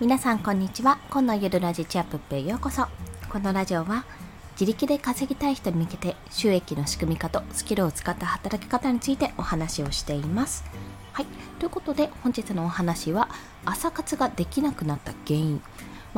皆さんこんにちは。今のゆるラジチアップへようこそ。このラジオは自力で稼ぎたい人に向けて収益の仕組み化とスキルを使った働き方についてお話をしています。はい。ということで本日のお話は朝活ができなくなった原因。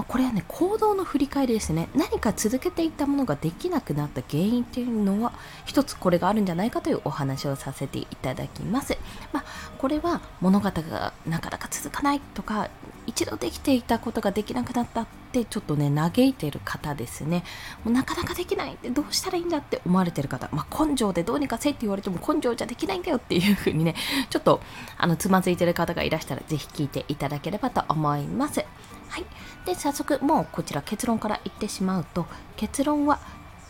まあ、これはね行動の振り返りですね何か続けていったものができなくなった原因っていうのは一つこれがあるんじゃないかというお話をさせていただきます、まあ、これは物語がなかなか続かないとか一度できていたことができなくなったってちょっとね嘆いてる方ですね。もうなかなかできない。ってどうしたらいいんだって思われてる方、まあ、根性でどうにかせって言われても根性じゃできないんだよっていう風にねちょっとあのつまずいてる方がいらしたらぜひ聞いていただければと思います。はい、で早速もうこちら結論から言ってしまうと結論は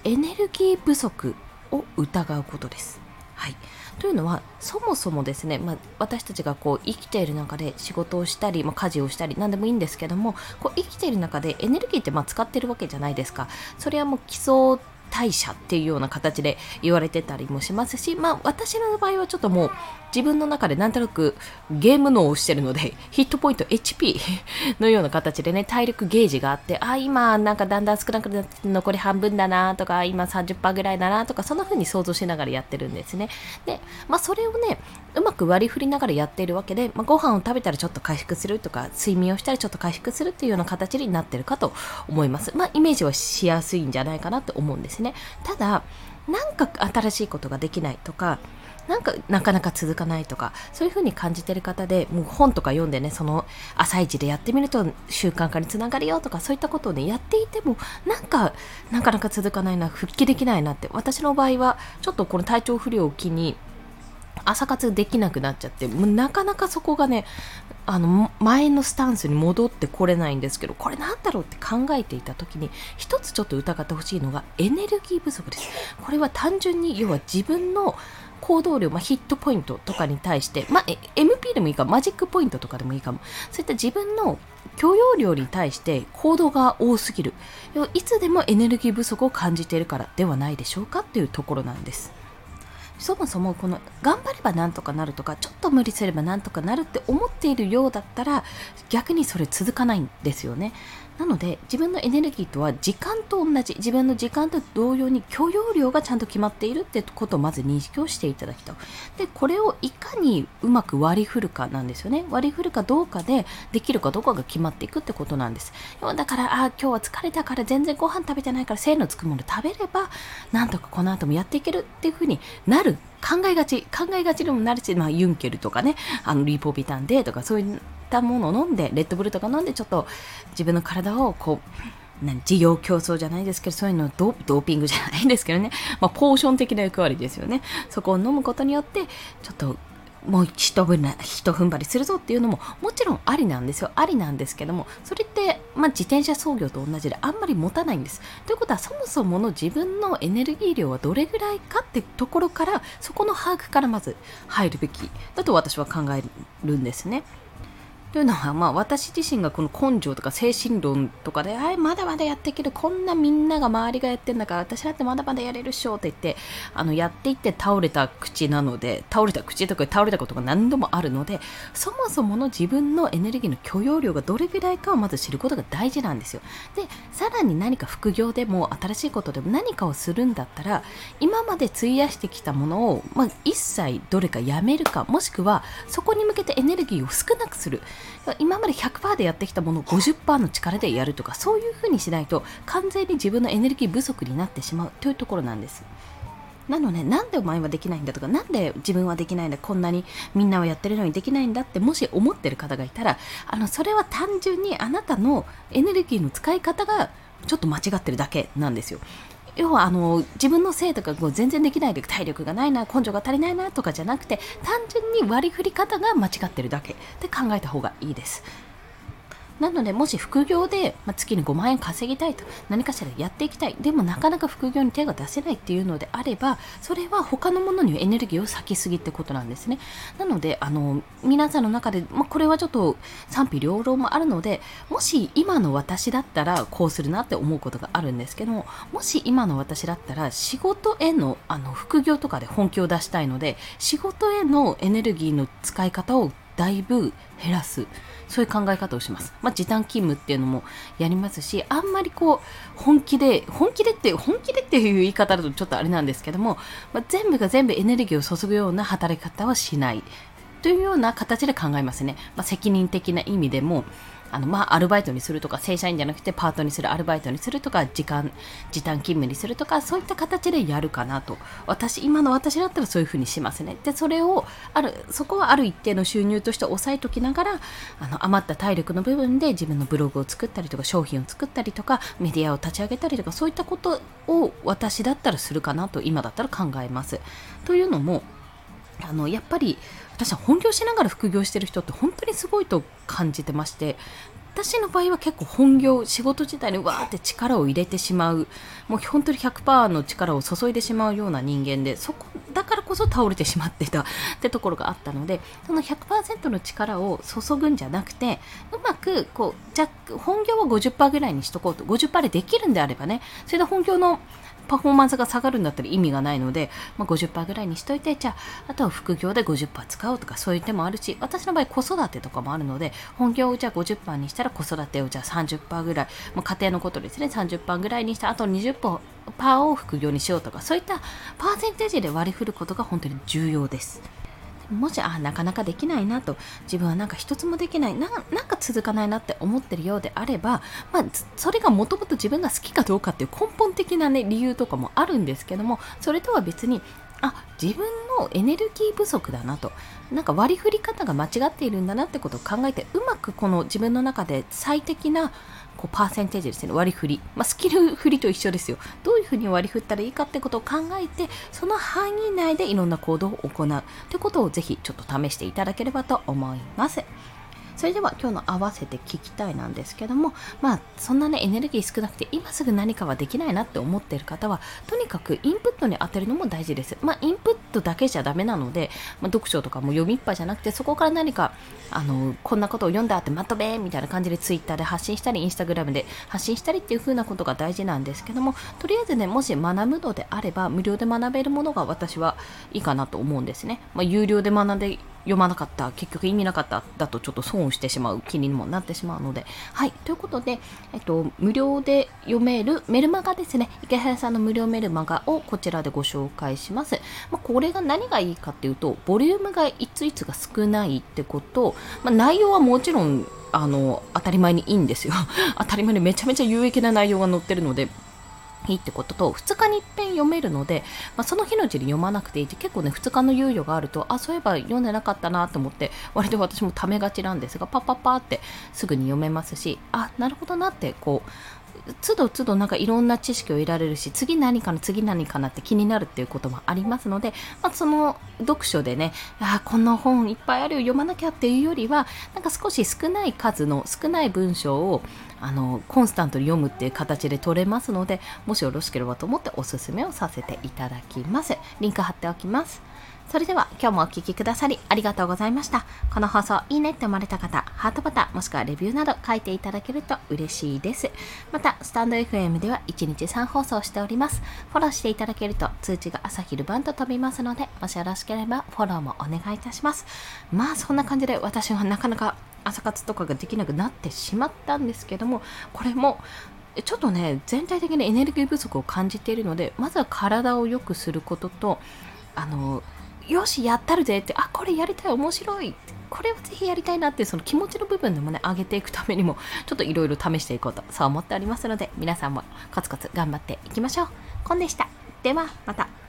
エネルギー不足を疑うことです。はい、というのはそもそもですね、まあ、私たちがこう生きている中で仕事をしたり、まあ、家事をしたり何でもいいんですけどもこう生きている中でエネルギーってまあ使ってるわけじゃないですか。それはもう基礎代謝っていうような形で言われてたりもしますし、まあ私の場合はちょっともう自分の中でなんとなくゲーム脳をしてるので、ヒットポイント HP のような形でね、体力ゲージがあって、あ、今なんかだんだん少なくなって残り半分だなとか、今30%ぐらいだなとか、そんな風に想像しながらやってるんですね。で、まあそれをね、うまく割り振りながらやっているわけで、まあ、ご飯を食べたらちょっと回復するとか、睡眠をしたらちょっと回復するっていうような形になってるかと思います。まあイメージはしやすいんじゃないかなと思うんですね。ただ、なんか新しいことができないとか、なんかなかなか続かないとかそういうふうに感じてる方でもう本とか読んでねその朝一でやってみると習慣化につながるよとかそういったことをねやっていてもなんかなかなか続かないな復帰できないなって私の場合はちょっとこの体調不良を機に朝活できなくなっちゃってもうなかなかそこがねあの前のスタンスに戻ってこれないんですけどこれなんだろうって考えていた時に一つちょっと疑ってほしいのがエネルギー不足です。これは単純に要は自分の行動量、まあ、ヒットポイントとかに対して、まあ、MP でもいいかマジックポイントとかでもいいかも。そういった自分の許容量に対して行動が多すぎる。いつでもエネルギー不足を感じているからではないでしょうかっていうところなんです。そもそもこの頑張ればなんとかなるとかちょっと無理すればなんとかなるって思っているようだったら逆にそれ続かないんですよね。なので自分のエネルギーとは時間と同じ自分の時間と同様に許容量がちゃんと決まっているってことをまず認識をしていただきたい。でこれをいかにうまく割り振るかなんですよね。割り振るかどうかでできるかどうかが決まっていくってことなんです。だからあ今日は疲れたから全然ご飯食べてないから精のつくもの食べればなんとかこの後もやっていけるっていう風になる考えがち考えがちにもなるし、まあ、ユンケルとかねあのリポビタンでとかそういったものを飲んでレッドブルとか飲んでちょっと自分の体をこう何事業競争じゃないですけど、そういうのドドーピングじゃないんですけどね、まあ、ポーション的な役割ですよね。そこを飲むことによって、ちょっともう一ぶな一踏ん張りするぞっていうのももちろんありなんですよありなんですけどもそれって、まあ、自転車操業と同じであんまり持たないんですということはそもそもの自分のエネルギー量はどれぐらいかってところからそこの把握からまず入るべきだと私は考えるんですね。というのは、まあ、私自身がこの根性とか精神論とかで、あまだまだやっていける、こんなみんなが周りがやってんだから、私だってまだまだやれるっしょって言って、あの、やっていって倒れた口なので、倒れた口とか倒れたことが何度もあるので、そもそもの自分のエネルギーの許容量がどれぐらいかをまず知ることが大事なんですよ。で、さらに何か副業でも新しいことでも何かをするんだったら、今まで費やしてきたものを、まあ、一切どれかやめるか、もしくはそこに向けてエネルギーを少なくする。今まで100%でやってきたものを50%の力でやるとかそういうふうにしないと完全に自分のエネルギー不足になってしまうというところなんです。なので、なんでお前はできないんだとか、なんで自分はできないんだ、こんなにみんなはやってるのにできないんだって、もし思ってる方がいたら、あの、それは単純にあなたのエネルギーの使い方がちょっと間違ってるだけなんですよ。要はあの自分のせいとかこう全然できないで体力がないな根性が足りないなとかじゃなくて単純に割り振り方が間違ってるだけで考えた方がいいです。なので、もし副業で、ま、月に5万円稼ぎたいと、何かしらやっていきたい、でもなかなか副業に手が出せないっていうのであれば、それは他のものにエネルギーを割きすぎってことなんですね。なので、あの、皆さんの中で、まあ、これはちょっと賛否両論もあるので、もし今の私だったらこうするなって思うことがあるんですけども、もし今の私だったら仕事への、あの、副業とかで本気を出したいので、仕事へのエネルギーの使い方をだいぶ減らすそういう考え方をします。まあ、時短勤務っていうのもやりますし、あんまりこう、本気で、本気でって、本気でっていう言い方だとちょっとあれなんですけども、まあ、全部が全部エネルギーを注ぐような働き方はしない。というような形で考えますね。まあ、責任的な意味でも、あの、まあ、アルバイトにするとか、正社員じゃなくてパートにする、アルバイトにするとか、時間、時短勤務にするとか、そういった形でやるかなと。私、今の私だったらそういうふうにしますね。で、それを、ある、そこはある一定の収入として抑えときながら、あの、余った体力の部分で自分のブログを作ったりとか、商品を作ったりとか、メディアを立ち上げたりとか、そういったことを私だったらするかなと、今だったら考えます。というのも、あの、やっぱり、私は本業しながら副業してる人って本当にすごいと感じてまして私の場合は結構本業仕事自体にわーって力を入れてしまう。もう本当に100%の力を注いでしまうような人間でそこだからこそ倒れてしまってた。ってところがあったのでその100%の力を注ぐんじゃなくてうまくこうじゃ本業は50%ぐらいにしとこうと50%でできるんであればねそれで本業のパフォーマンスが下がるんだったら意味がないので、まあ、50%ぐらいにしといて、じゃあ、あとは副業で50%使うとかそういう手もあるし、私の場合子育てとかもあるので、本業をじゃあ50%にしたら子育てをじゃあ30%ぐらい、まあ、家庭のことですね、30%ぐらいにした、あと20%を副業にしようとか、そういったパーセンテージで割り振ることが本当に重要です。もしあなかなかできないなと。自分はなんか一つもできない。ななんか続かないなって思ってるようであれば、まあ、それがもともと自分が好きかどうかっていう根本的な、ね、理由とかもあるんですけどもそれとは別にあ自分のエネルギー不足だなと。なんか割り振り方が間違っているんだなってことを考えてうまくこの自分の中で最適なこうパーセンテージですね。割り振り、まあ、スキル振りと一緒ですよ。どういうふうに割り振ったらいいかってことを考えてその範囲内でいろんな行動を行う。ってことをぜひちょっと試していただければと思います。それでは今日の合わせて聞きたいなんですけども、まあそんなねエネルギー少なくて今すぐ何かはできないなって思ってる方は、とにかくインプットに当てるのも大事です。まあインプットだけじゃダメなので、まあ、読書とかも読みっぱじゃなくて、そこから何か、あの、こんなことを読んだってまとめみたいな感じで Twitter で発信したり、Instagram で発信したりっていう風なことが大事なんですけども、とりあえずね、もし学ぶのであれば、無料で学べるものが私はいいかなと思うんですね。まあ、有料で学んで読まなかった、結局意味なかっただとちょっと損してしまう気にもなってしまうので。はい。ということで、えっと、無料で読めるメルマガですね。池原さんの無料メルマガをこちらでご紹介します。まあ、これが何がいいかっていうと、ボリュームがいついつが少ないってこと、まあ、内容はもちろん、あの、当たり前にいいんですよ。当たり前にめちゃめちゃ有益な内容が載ってるので、いいってことと、2日に一遍読めるので、まあ、その日のうちに読まなくていいって結構ね、2日の猶予があると、あ、そういえば読んでなかったなと思って、割と私もためがちなんですが、パッパッパってすぐに読めますし、あ、なるほどなって、こう、都度都度なんかいろんな知識を得られるし次何かの次何かなって気になるっていうこともありますので、まあ、その読書でねあこんな本いっぱいあるよ読まなきゃっていうよりはなんか少し少ない数の少ない文章をあのコンスタントに読むっていう形で取れますのでもしよろしければと思っておすすめをさせていただきます。リンク貼っておきます。それでは今日もお聴きくださりありがとうございました。この放送いいねって思われた方、ハートボタンもしくはレビューなど書いていただけると嬉しいです。また、スタンド FM では1日3放送しております。フォローしていただけると通知が朝昼晩と飛びますので、もしよろしければフォローもお願いいたします。まあそんな感じで私はなかなか朝活とかができなくなってしまったんですけども、これもちょっとね、全体的にエネルギー不足を感じているので、まずは体を良くすることと、あの、よしやったるぜってあこれやりたい面白いこれをぜひやりたいなっていうその気持ちの部分でもね上げていくためにも ちょっといろいろ試していこうとそう思っておりますので皆さんもコツコツ頑張っていきましょう。コンでした。ではまた。